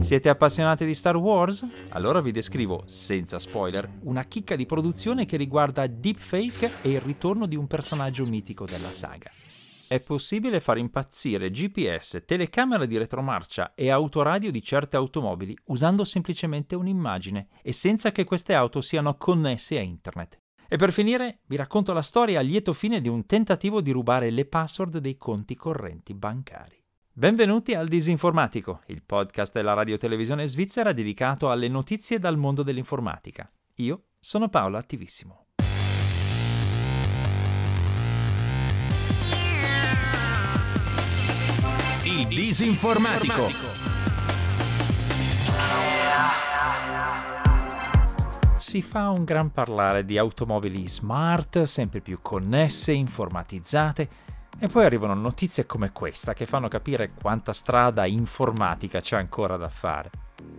Siete appassionati di Star Wars? Allora vi descrivo, senza spoiler, una chicca di produzione che riguarda deepfake e il ritorno di un personaggio mitico della saga. È possibile far impazzire GPS, telecamera di retromarcia e autoradio di certe automobili usando semplicemente un'immagine e senza che queste auto siano connesse a internet. E per finire vi racconto la storia a lieto fine di un tentativo di rubare le password dei conti correnti bancari. Benvenuti al Disinformatico, il podcast della radiotelevisione svizzera dedicato alle notizie dal mondo dell'informatica. Io sono Paolo Attivissimo. Il Disinformatico. Si fa un gran parlare di automobili smart, sempre più connesse, informatizzate, e poi arrivano notizie come questa che fanno capire quanta strada informatica c'è ancora da fare.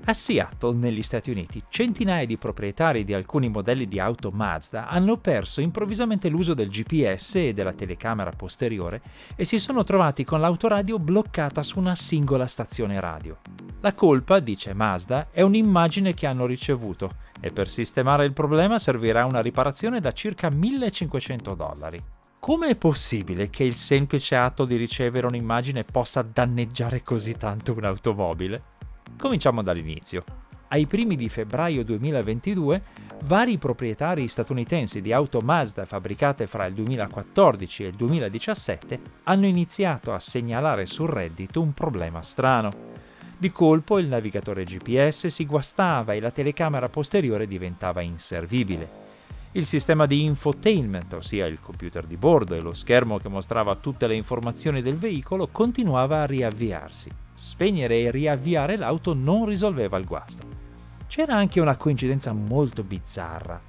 A Seattle, negli Stati Uniti, centinaia di proprietari di alcuni modelli di auto Mazda hanno perso improvvisamente l'uso del GPS e della telecamera posteriore e si sono trovati con l'autoradio bloccata su una singola stazione radio. La colpa, dice Mazda, è un'immagine che hanno ricevuto e per sistemare il problema servirà una riparazione da circa 1500 dollari. Come è possibile che il semplice atto di ricevere un'immagine possa danneggiare così tanto un'automobile? Cominciamo dall'inizio. Ai primi di febbraio 2022, vari proprietari statunitensi di auto Mazda fabbricate fra il 2014 e il 2017 hanno iniziato a segnalare sul Reddit un problema strano. Di colpo il navigatore GPS si guastava e la telecamera posteriore diventava inservibile. Il sistema di infotainment, ossia il computer di bordo e lo schermo che mostrava tutte le informazioni del veicolo, continuava a riavviarsi. Spegnere e riavviare l'auto non risolveva il guasto. C'era anche una coincidenza molto bizzarra.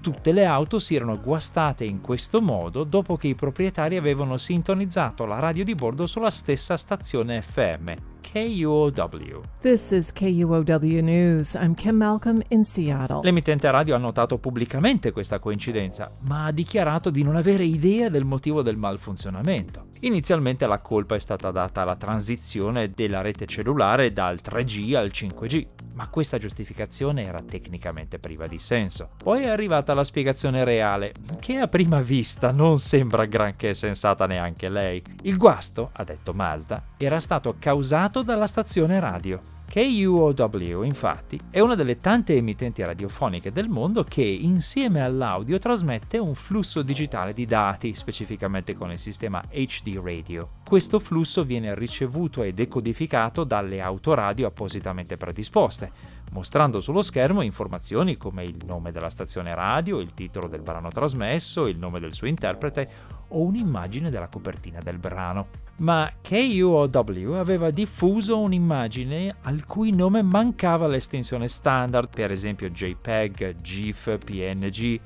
Tutte le auto si erano guastate in questo modo dopo che i proprietari avevano sintonizzato la radio di bordo sulla stessa stazione FM, KUOW. This is KUOW News. I'm Kim Malcolm in Seattle. L'emittente radio ha notato pubblicamente questa coincidenza, ma ha dichiarato di non avere idea del motivo del malfunzionamento. Inizialmente la colpa è stata data alla transizione della rete cellulare dal 3G al 5G, ma questa giustificazione era tecnicamente priva di senso. Poi è arrivata la spiegazione reale, che a prima vista non sembra granché sensata neanche lei. Il guasto, ha detto Mazda, era stato causato dalla stazione radio. KUOW, infatti, è una delle tante emittenti radiofoniche del mondo che, insieme all'audio, trasmette un flusso digitale di dati, specificamente con il sistema HD Radio. Questo flusso viene ricevuto e decodificato dalle autoradio appositamente predisposte, mostrando sullo schermo informazioni come il nome della stazione radio, il titolo del brano trasmesso, il nome del suo interprete o un'immagine della copertina del brano ma KUOW aveva diffuso un'immagine al cui nome mancava l'estensione standard, per esempio JPEG, GIF, PNG,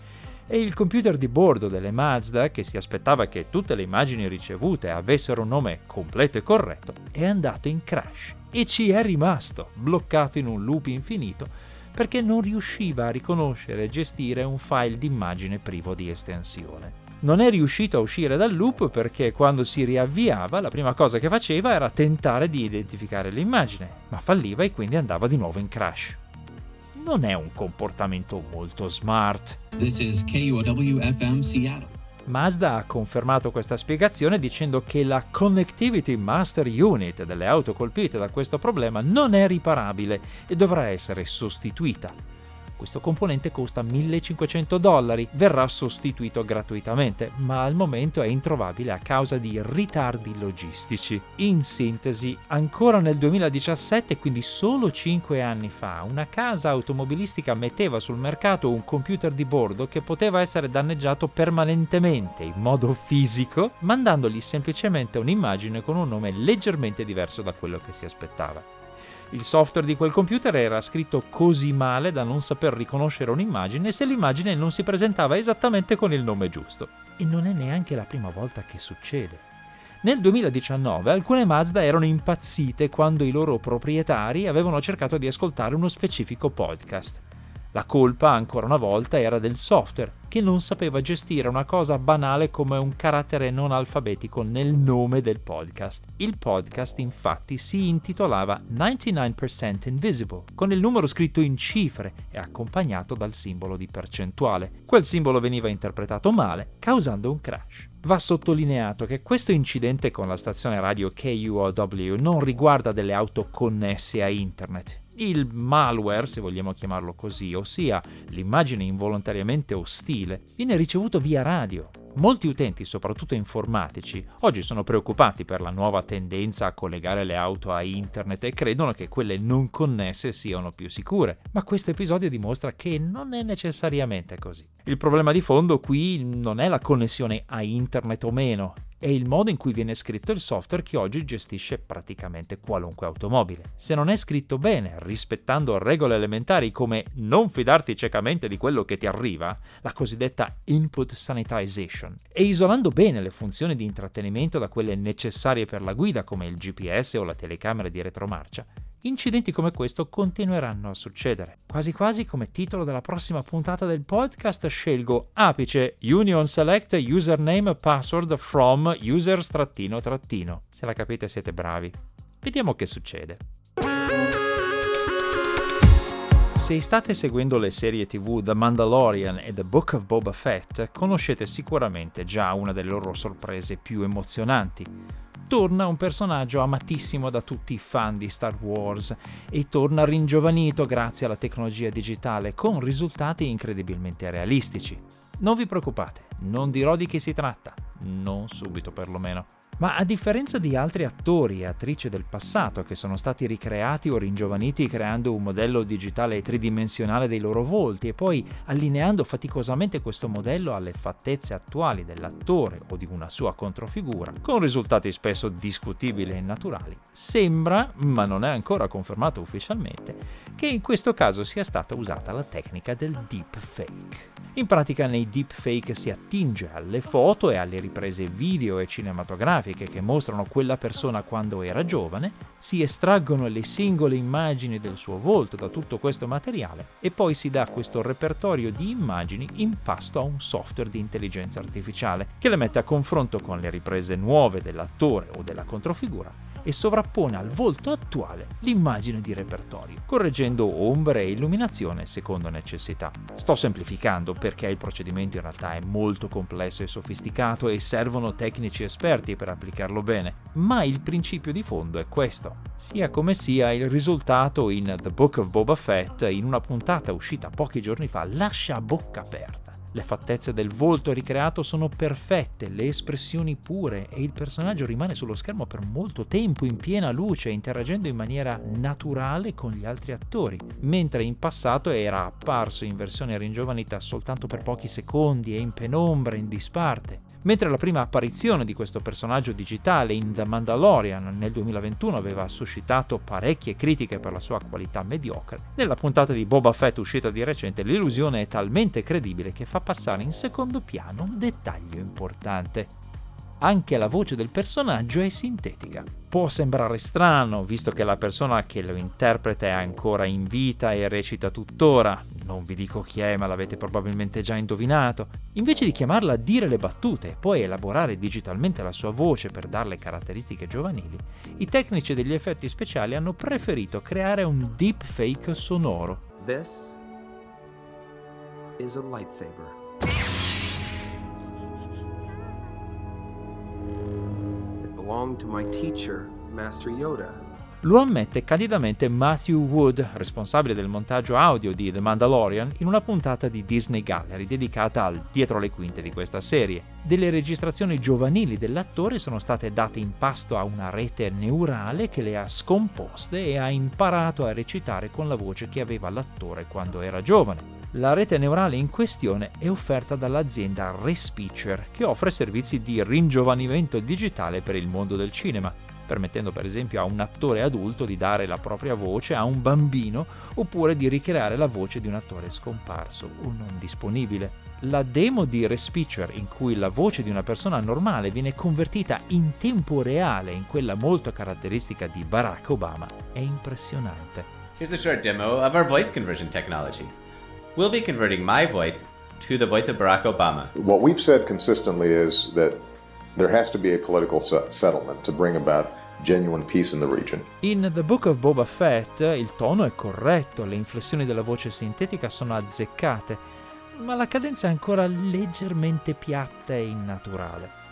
e il computer di bordo delle Mazda, che si aspettava che tutte le immagini ricevute avessero un nome completo e corretto, è andato in crash e ci è rimasto, bloccato in un loop infinito, perché non riusciva a riconoscere e gestire un file d'immagine privo di estensione non è riuscito a uscire dal loop perché quando si riavviava la prima cosa che faceva era tentare di identificare l'immagine, ma falliva e quindi andava di nuovo in crash. Non è un comportamento molto smart. Mazda ha confermato questa spiegazione dicendo che la Connectivity Master Unit delle auto colpite da questo problema non è riparabile e dovrà essere sostituita. Questo componente costa 1500 dollari, verrà sostituito gratuitamente, ma al momento è introvabile a causa di ritardi logistici. In sintesi, ancora nel 2017, quindi solo 5 anni fa, una casa automobilistica metteva sul mercato un computer di bordo che poteva essere danneggiato permanentemente in modo fisico, mandandogli semplicemente un'immagine con un nome leggermente diverso da quello che si aspettava. Il software di quel computer era scritto così male da non saper riconoscere un'immagine se l'immagine non si presentava esattamente con il nome giusto. E non è neanche la prima volta che succede. Nel 2019 alcune Mazda erano impazzite quando i loro proprietari avevano cercato di ascoltare uno specifico podcast. La colpa, ancora una volta, era del software, che non sapeva gestire una cosa banale come un carattere non alfabetico nel nome del podcast. Il podcast infatti si intitolava 99% Invisible, con il numero scritto in cifre e accompagnato dal simbolo di percentuale. Quel simbolo veniva interpretato male, causando un crash. Va sottolineato che questo incidente con la stazione radio KUOW non riguarda delle auto connesse a internet. Il malware, se vogliamo chiamarlo così, ossia l'immagine involontariamente ostile, viene ricevuto via radio. Molti utenti, soprattutto informatici, oggi sono preoccupati per la nuova tendenza a collegare le auto a internet e credono che quelle non connesse siano più sicure, ma questo episodio dimostra che non è necessariamente così. Il problema di fondo qui non è la connessione a internet o meno, è il modo in cui viene scritto il software che oggi gestisce praticamente qualunque automobile. Se non è scritto bene, rispettando regole elementari come non fidarti ciecamente di quello che ti arriva, la cosiddetta input sanitization, e isolando bene le funzioni di intrattenimento da quelle necessarie per la guida come il GPS o la telecamera di retromarcia, incidenti come questo continueranno a succedere. Quasi quasi come titolo della prossima puntata del podcast scelgo apice union select username password from user trattino trattino. Se la capite siete bravi. Vediamo che succede. Se state seguendo le serie tv The Mandalorian e The Book of Boba Fett, conoscete sicuramente già una delle loro sorprese più emozionanti torna un personaggio amatissimo da tutti i fan di Star Wars e torna ringiovanito grazie alla tecnologia digitale con risultati incredibilmente realistici. Non vi preoccupate, non dirò di chi si tratta, non subito perlomeno. Ma a differenza di altri attori e attrici del passato che sono stati ricreati o ringiovaniti creando un modello digitale tridimensionale dei loro volti e poi allineando faticosamente questo modello alle fattezze attuali dell'attore o di una sua controfigura, con risultati spesso discutibili e naturali, sembra, ma non è ancora confermato ufficialmente, che in questo caso sia stata usata la tecnica del deepfake. In pratica nei deepfake si attinge alle foto e alle riprese video e cinematografiche che mostrano quella persona quando era giovane, si estraggono le singole immagini del suo volto da tutto questo materiale e poi si dà questo repertorio di immagini in pasto a un software di intelligenza artificiale che le mette a confronto con le riprese nuove dell'attore o della controfigura e sovrappone al volto attuale l'immagine di repertorio, correggendo ombre e illuminazione secondo necessità. Sto semplificando perché il procedimento in realtà è molto complesso e sofisticato e servono tecnici esperti per applicarlo bene, ma il principio di fondo è questo. Sia come sia, il risultato in The Book of Boba Fett, in una puntata uscita pochi giorni fa, lascia a bocca aperta. Le fattezze del volto ricreato sono perfette, le espressioni pure e il personaggio rimane sullo schermo per molto tempo in piena luce, interagendo in maniera naturale con gli altri attori, mentre in passato era apparso in versione ringiovanita soltanto per pochi secondi e in penombra, in disparte. Mentre la prima apparizione di questo personaggio digitale in The Mandalorian nel 2021 aveva suscitato parecchie critiche per la sua qualità mediocre, nella puntata di Boba Fett uscita di recente l'illusione è talmente credibile che fa passare in secondo piano un dettaglio importante anche la voce del personaggio è sintetica. Può sembrare strano, visto che la persona che lo interpreta è ancora in vita e recita tuttora, non vi dico chi è, ma l'avete probabilmente già indovinato. Invece di chiamarla a dire le battute e poi elaborare digitalmente la sua voce per darle caratteristiche giovanili, i tecnici degli effetti speciali hanno preferito creare un deepfake sonoro. This is a lightsaber. belonged to my teacher, Master Yoda. Lo ammette candidamente Matthew Wood, responsabile del montaggio audio di The Mandalorian, in una puntata di Disney Gallery dedicata al dietro le quinte di questa serie. Delle registrazioni giovanili dell'attore sono state date in pasto a una rete neurale che le ha scomposte e ha imparato a recitare con la voce che aveva l'attore quando era giovane. La rete neurale in questione è offerta dall'azienda Respeecher, che offre servizi di ringiovanimento digitale per il mondo del cinema, permettendo per esempio a un attore adulto di dare la propria voce a un bambino oppure di ricreare la voce di un attore scomparso o non disponibile. La demo di Respeecher, in cui la voce di una persona normale viene convertita in tempo reale in quella molto caratteristica di Barack Obama, è impressionante. Here's a short demo of our voice conversion technology. We'll be converting my voice to the voice of Barack Obama. What we've said consistently is that there has to be a political se- settlement to bring about genuine peace in the region. In The Book of Boba Fett il tono è corretto, le inflessioni della voce sintetica sono azzeccate, ma la cadenza è ancora leggermente piatta e innaturale.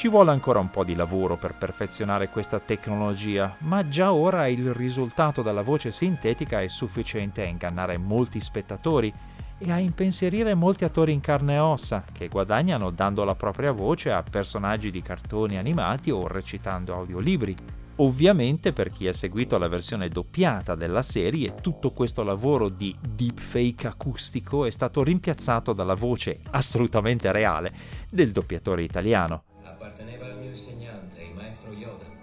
Ci vuole ancora un po' di lavoro per perfezionare questa tecnologia, ma già ora il risultato della voce sintetica è sufficiente a ingannare molti spettatori e a impensierire molti attori in carne e ossa che guadagnano dando la propria voce a personaggi di cartoni animati o recitando audiolibri. Ovviamente per chi ha seguito la versione doppiata della serie, tutto questo lavoro di deepfake acustico è stato rimpiazzato dalla voce assolutamente reale del doppiatore italiano. Maestro Yoda.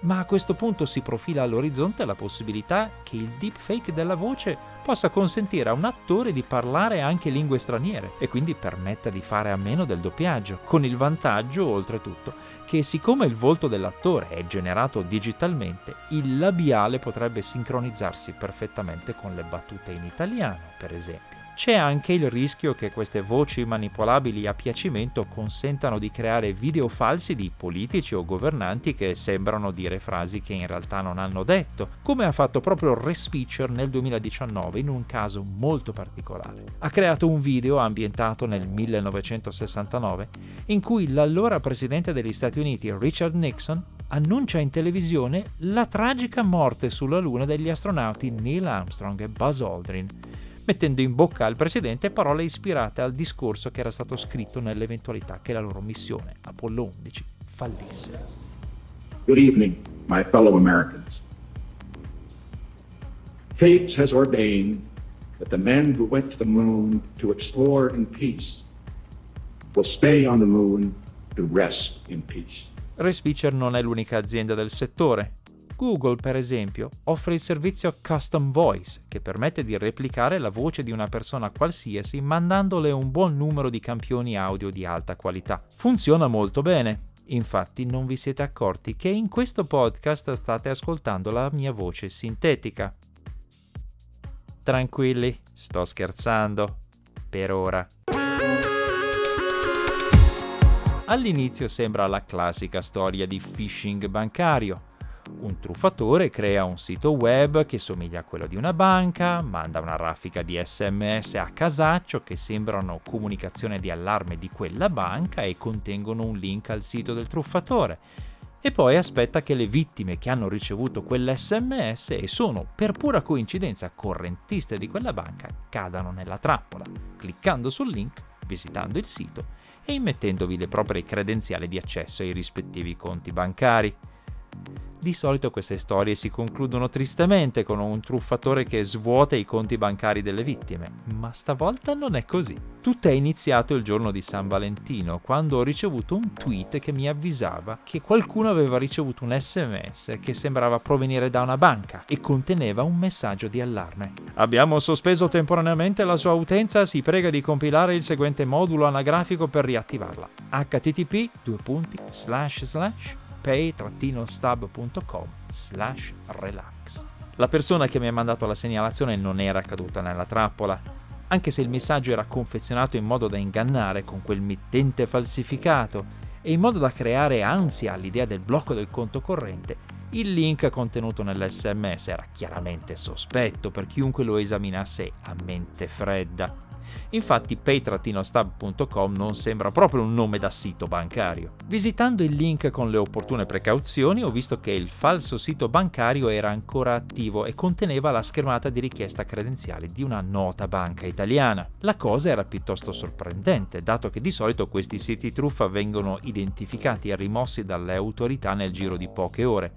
Ma a questo punto si profila all'orizzonte la possibilità che il deepfake della voce possa consentire a un attore di parlare anche lingue straniere e quindi permetta di fare a meno del doppiaggio, con il vantaggio, oltretutto, che siccome il volto dell'attore è generato digitalmente, il labiale potrebbe sincronizzarsi perfettamente con le battute in italiano, per esempio. C'è anche il rischio che queste voci manipolabili a piacimento consentano di creare video falsi di politici o governanti che sembrano dire frasi che in realtà non hanno detto, come ha fatto proprio Respeecher nel 2019 in un caso molto particolare. Ha creato un video ambientato nel 1969 in cui l'allora presidente degli Stati Uniti Richard Nixon annuncia in televisione la tragica morte sulla Luna degli astronauti Neil Armstrong e Buzz Aldrin mettendo in bocca al presidente parole ispirate al discorso che era stato scritto nell'eventualità che la loro missione Apollo 11 fallisse. Good evening, my fellow Americans. Fate has ordained that the men who went to the moon to explore in peace will stay on the moon to rest in peace. Respeecher non è l'unica azienda del settore. Google, per esempio, offre il servizio Custom Voice, che permette di replicare la voce di una persona qualsiasi mandandole un buon numero di campioni audio di alta qualità. Funziona molto bene. Infatti non vi siete accorti che in questo podcast state ascoltando la mia voce sintetica. Tranquilli, sto scherzando. Per ora. All'inizio sembra la classica storia di phishing bancario. Un truffatore crea un sito web che somiglia a quello di una banca, manda una raffica di sms a casaccio che sembrano comunicazione di allarme di quella banca e contengono un link al sito del truffatore. E poi aspetta che le vittime che hanno ricevuto quell'SMS e sono per pura coincidenza correntiste di quella banca cadano nella trappola, cliccando sul link, visitando il sito e immettendovi le proprie credenziali di accesso ai rispettivi conti bancari. Di solito queste storie si concludono tristemente con un truffatore che svuota i conti bancari delle vittime, ma stavolta non è così. Tutto è iniziato il giorno di San Valentino, quando ho ricevuto un tweet che mi avvisava che qualcuno aveva ricevuto un sms che sembrava provenire da una banca e conteneva un messaggio di allarme. Abbiamo sospeso temporaneamente la sua utenza, si prega di compilare il seguente modulo anagrafico per riattivarla. http pay-stab.com slash relax. La persona che mi ha mandato la segnalazione non era caduta nella trappola, anche se il messaggio era confezionato in modo da ingannare con quel mittente falsificato e in modo da creare ansia all'idea del blocco del conto corrente, il link contenuto nell'SMS era chiaramente sospetto per chiunque lo esaminasse a mente fredda. Infatti pay-stab.com non sembra proprio un nome da sito bancario. Visitando il link con le opportune precauzioni ho visto che il falso sito bancario era ancora attivo e conteneva la schermata di richiesta credenziali di una nota banca italiana. La cosa era piuttosto sorprendente, dato che di solito questi siti truffa vengono identificati e rimossi dalle autorità nel giro di poche ore.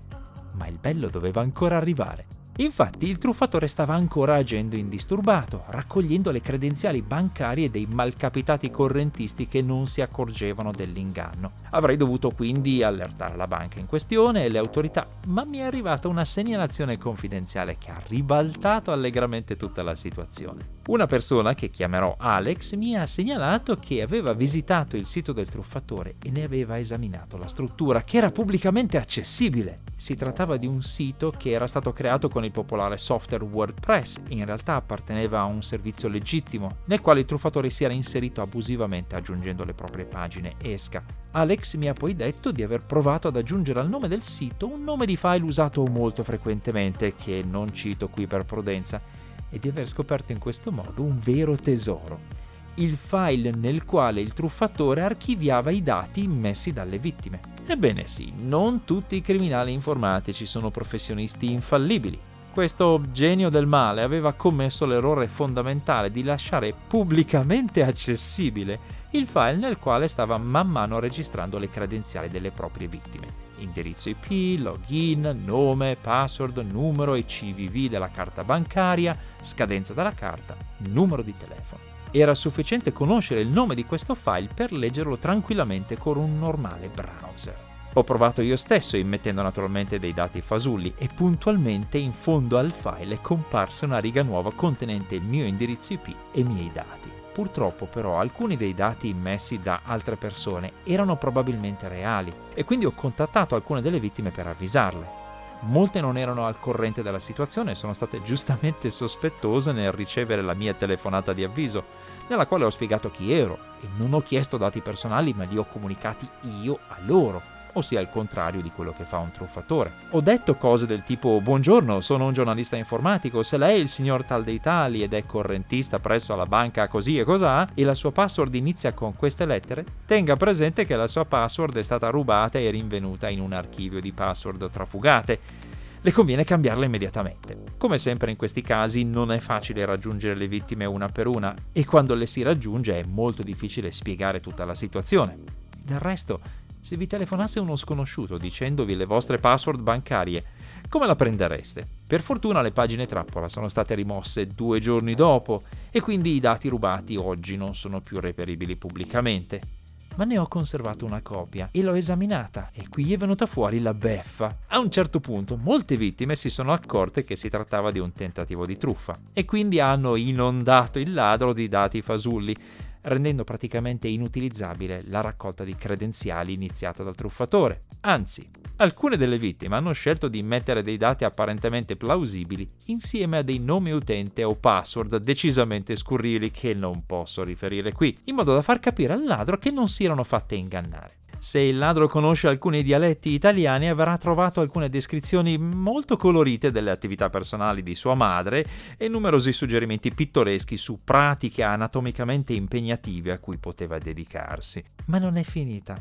Ma il bello doveva ancora arrivare. Infatti il truffatore stava ancora agendo indisturbato, raccogliendo le credenziali bancarie dei malcapitati correntisti che non si accorgevano dell'inganno. Avrei dovuto quindi allertare la banca in questione e le autorità, ma mi è arrivata una segnalazione confidenziale che ha ribaltato allegramente tutta la situazione. Una persona che chiamerò Alex mi ha segnalato che aveva visitato il sito del truffatore e ne aveva esaminato la struttura, che era pubblicamente accessibile. Si trattava di un sito che era stato creato con il il popolare software WordPress, in realtà apparteneva a un servizio legittimo, nel quale il truffatore si era inserito abusivamente aggiungendo le proprie pagine ESCA. Alex mi ha poi detto di aver provato ad aggiungere al nome del sito un nome di file usato molto frequentemente, che non cito qui per prudenza, e di aver scoperto in questo modo un vero tesoro il file nel quale il truffatore archiviava i dati immessi dalle vittime. Ebbene sì, non tutti i criminali informatici sono professionisti infallibili. Questo genio del male aveva commesso l'errore fondamentale di lasciare pubblicamente accessibile il file nel quale stava man mano registrando le credenziali delle proprie vittime. Indirizzo IP, login, nome, password, numero e CVV della carta bancaria, scadenza della carta, numero di telefono. Era sufficiente conoscere il nome di questo file per leggerlo tranquillamente con un normale browser. Ho provato io stesso immettendo naturalmente dei dati fasulli e puntualmente in fondo al file è comparsa una riga nuova contenente il mio indirizzo IP e i miei dati. Purtroppo però alcuni dei dati immessi da altre persone erano probabilmente reali e quindi ho contattato alcune delle vittime per avvisarle. Molte non erano al corrente della situazione e sono state giustamente sospettose nel ricevere la mia telefonata di avviso, nella quale ho spiegato chi ero e non ho chiesto dati personali ma li ho comunicati io a loro, ossia il contrario di quello che fa un truffatore. Ho detto cose del tipo buongiorno, sono un giornalista informatico, se lei è il signor tal dei tali ed è correntista presso la banca così e cos'ha e la sua password inizia con queste lettere, tenga presente che la sua password è stata rubata e rinvenuta in un archivio di password trafugate le conviene cambiarla immediatamente. Come sempre in questi casi non è facile raggiungere le vittime una per una e quando le si raggiunge è molto difficile spiegare tutta la situazione. Del resto, se vi telefonasse uno sconosciuto dicendovi le vostre password bancarie, come la prendereste? Per fortuna le pagine trappola sono state rimosse due giorni dopo e quindi i dati rubati oggi non sono più reperibili pubblicamente ma ne ho conservato una copia e l'ho esaminata e qui è venuta fuori la beffa. A un certo punto molte vittime si sono accorte che si trattava di un tentativo di truffa e quindi hanno inondato il ladro di dati fasulli rendendo praticamente inutilizzabile la raccolta di credenziali iniziata dal truffatore. Anzi, alcune delle vittime hanno scelto di mettere dei dati apparentemente plausibili insieme a dei nomi utente o password decisamente scurrili che non posso riferire qui, in modo da far capire al ladro che non si erano fatte ingannare. Se il ladro conosce alcuni dialetti italiani avrà trovato alcune descrizioni molto colorite delle attività personali di sua madre e numerosi suggerimenti pittoreschi su pratiche anatomicamente impegnative a cui poteva dedicarsi. Ma non è finita.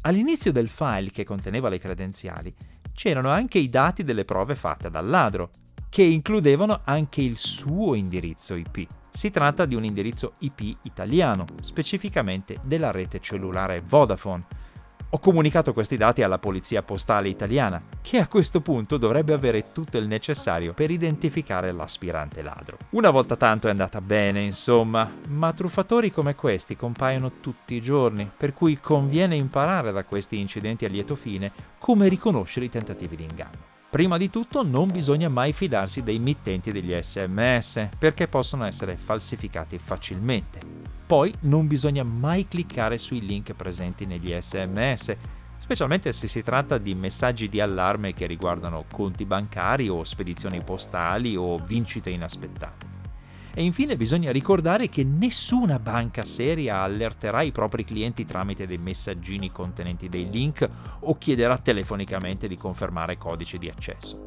All'inizio del file che conteneva le credenziali c'erano anche i dati delle prove fatte dal ladro, che includevano anche il suo indirizzo IP. Si tratta di un indirizzo IP italiano, specificamente della rete cellulare Vodafone, ho comunicato questi dati alla polizia postale italiana, che a questo punto dovrebbe avere tutto il necessario per identificare l'aspirante ladro. Una volta tanto è andata bene, insomma, ma truffatori come questi compaiono tutti i giorni, per cui conviene imparare da questi incidenti a lieto fine come riconoscere i tentativi di inganno. Prima di tutto non bisogna mai fidarsi dei mittenti degli sms perché possono essere falsificati facilmente. Poi non bisogna mai cliccare sui link presenti negli sms, specialmente se si tratta di messaggi di allarme che riguardano conti bancari o spedizioni postali o vincite inaspettate. E infine bisogna ricordare che nessuna banca seria allerterà i propri clienti tramite dei messaggini contenenti dei link o chiederà telefonicamente di confermare codici di accesso.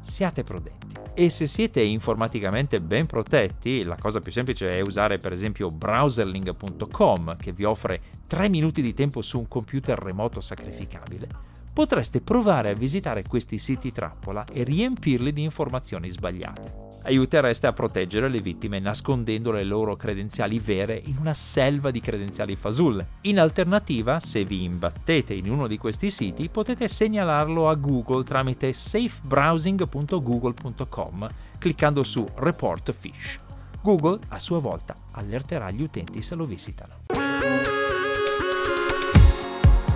Siate prudenti. E se siete informaticamente ben protetti, la cosa più semplice è usare per esempio browserling.com che vi offre 3 minuti di tempo su un computer remoto sacrificabile. Potreste provare a visitare questi siti trappola e riempirli di informazioni sbagliate aiutereste a proteggere le vittime nascondendo le loro credenziali vere in una selva di credenziali fasulle. In alternativa, se vi imbattete in uno di questi siti, potete segnalarlo a Google tramite safebrowsing.google.com cliccando su Report Fish. Google a sua volta allerterà gli utenti se lo visitano.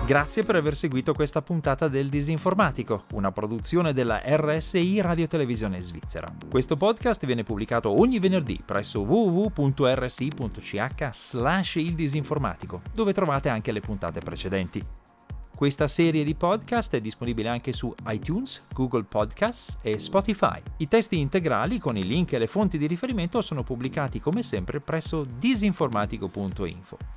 Grazie per aver seguito questa puntata del Disinformatico, una produzione della RSI Radio Televisione Svizzera. Questo podcast viene pubblicato ogni venerdì presso www.rsi.ch slash il disinformatico, dove trovate anche le puntate precedenti. Questa serie di podcast è disponibile anche su iTunes, Google Podcasts e Spotify. I testi integrali con i link e le fonti di riferimento sono pubblicati come sempre presso disinformatico.info.